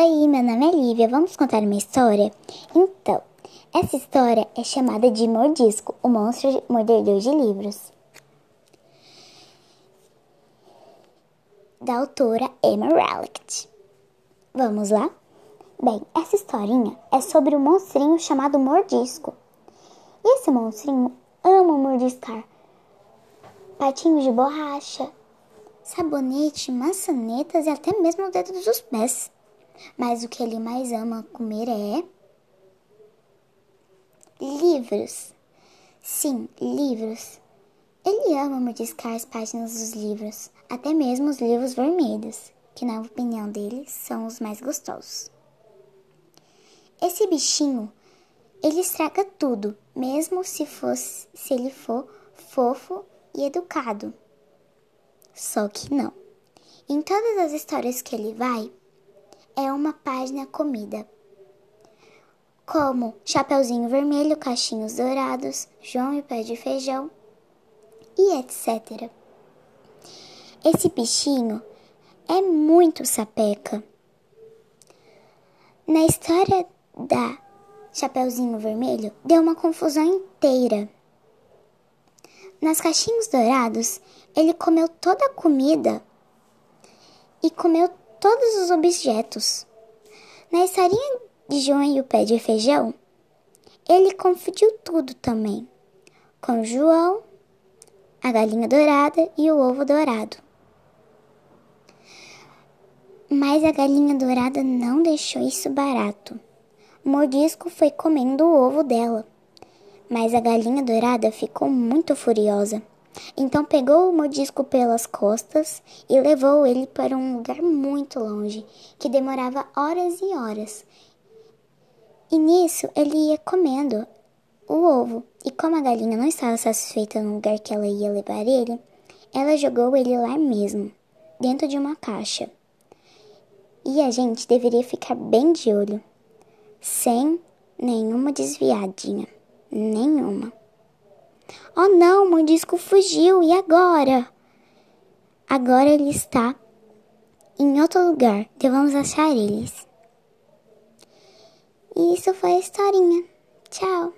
Oi, meu nome é Lívia. Vamos contar uma história? Então, essa história é chamada de Mordisco, o monstro mordedor de livros. Da autora Emma Relict. Vamos lá? Bem, essa historinha é sobre um monstrinho chamado Mordisco. E esse monstrinho ama mordiscar patinhos de borracha, sabonete, maçanetas e até mesmo o dedo dos pés. Mas o que ele mais ama comer é. livros. Sim, livros. Ele ama mordiscar as páginas dos livros, até mesmo os livros vermelhos, que, na opinião dele, são os mais gostosos. Esse bichinho, ele estraga tudo, mesmo se, fosse, se ele for fofo e educado. Só que não. Em todas as histórias que ele vai, é uma página comida, como Chapeuzinho Vermelho, Cachinhos Dourados, João e Pé de Feijão e etc. Esse bichinho é muito sapeca. Na história da Chapeuzinho Vermelho, deu uma confusão inteira. Nas caixinhos dourados, ele comeu toda a comida e comeu todos os objetos. Na historinha de João e o pé de feijão, ele confundiu tudo também, com João, a galinha dourada e o ovo dourado. Mas a galinha dourada não deixou isso barato. O mordisco foi comendo o ovo dela. Mas a galinha dourada ficou muito furiosa então pegou o mordisco pelas costas e levou ele para um lugar muito longe, que demorava horas e horas. E nisso ele ia comendo o ovo, e como a galinha não estava satisfeita no lugar que ela ia levar ele, ela jogou ele lá mesmo, dentro de uma caixa. E a gente deveria ficar bem de olho, sem nenhuma desviadinha, nenhuma. Oh não, o Mordisco fugiu, e agora? Agora ele está em outro lugar, devemos achar eles. E isso foi a historinha. Tchau!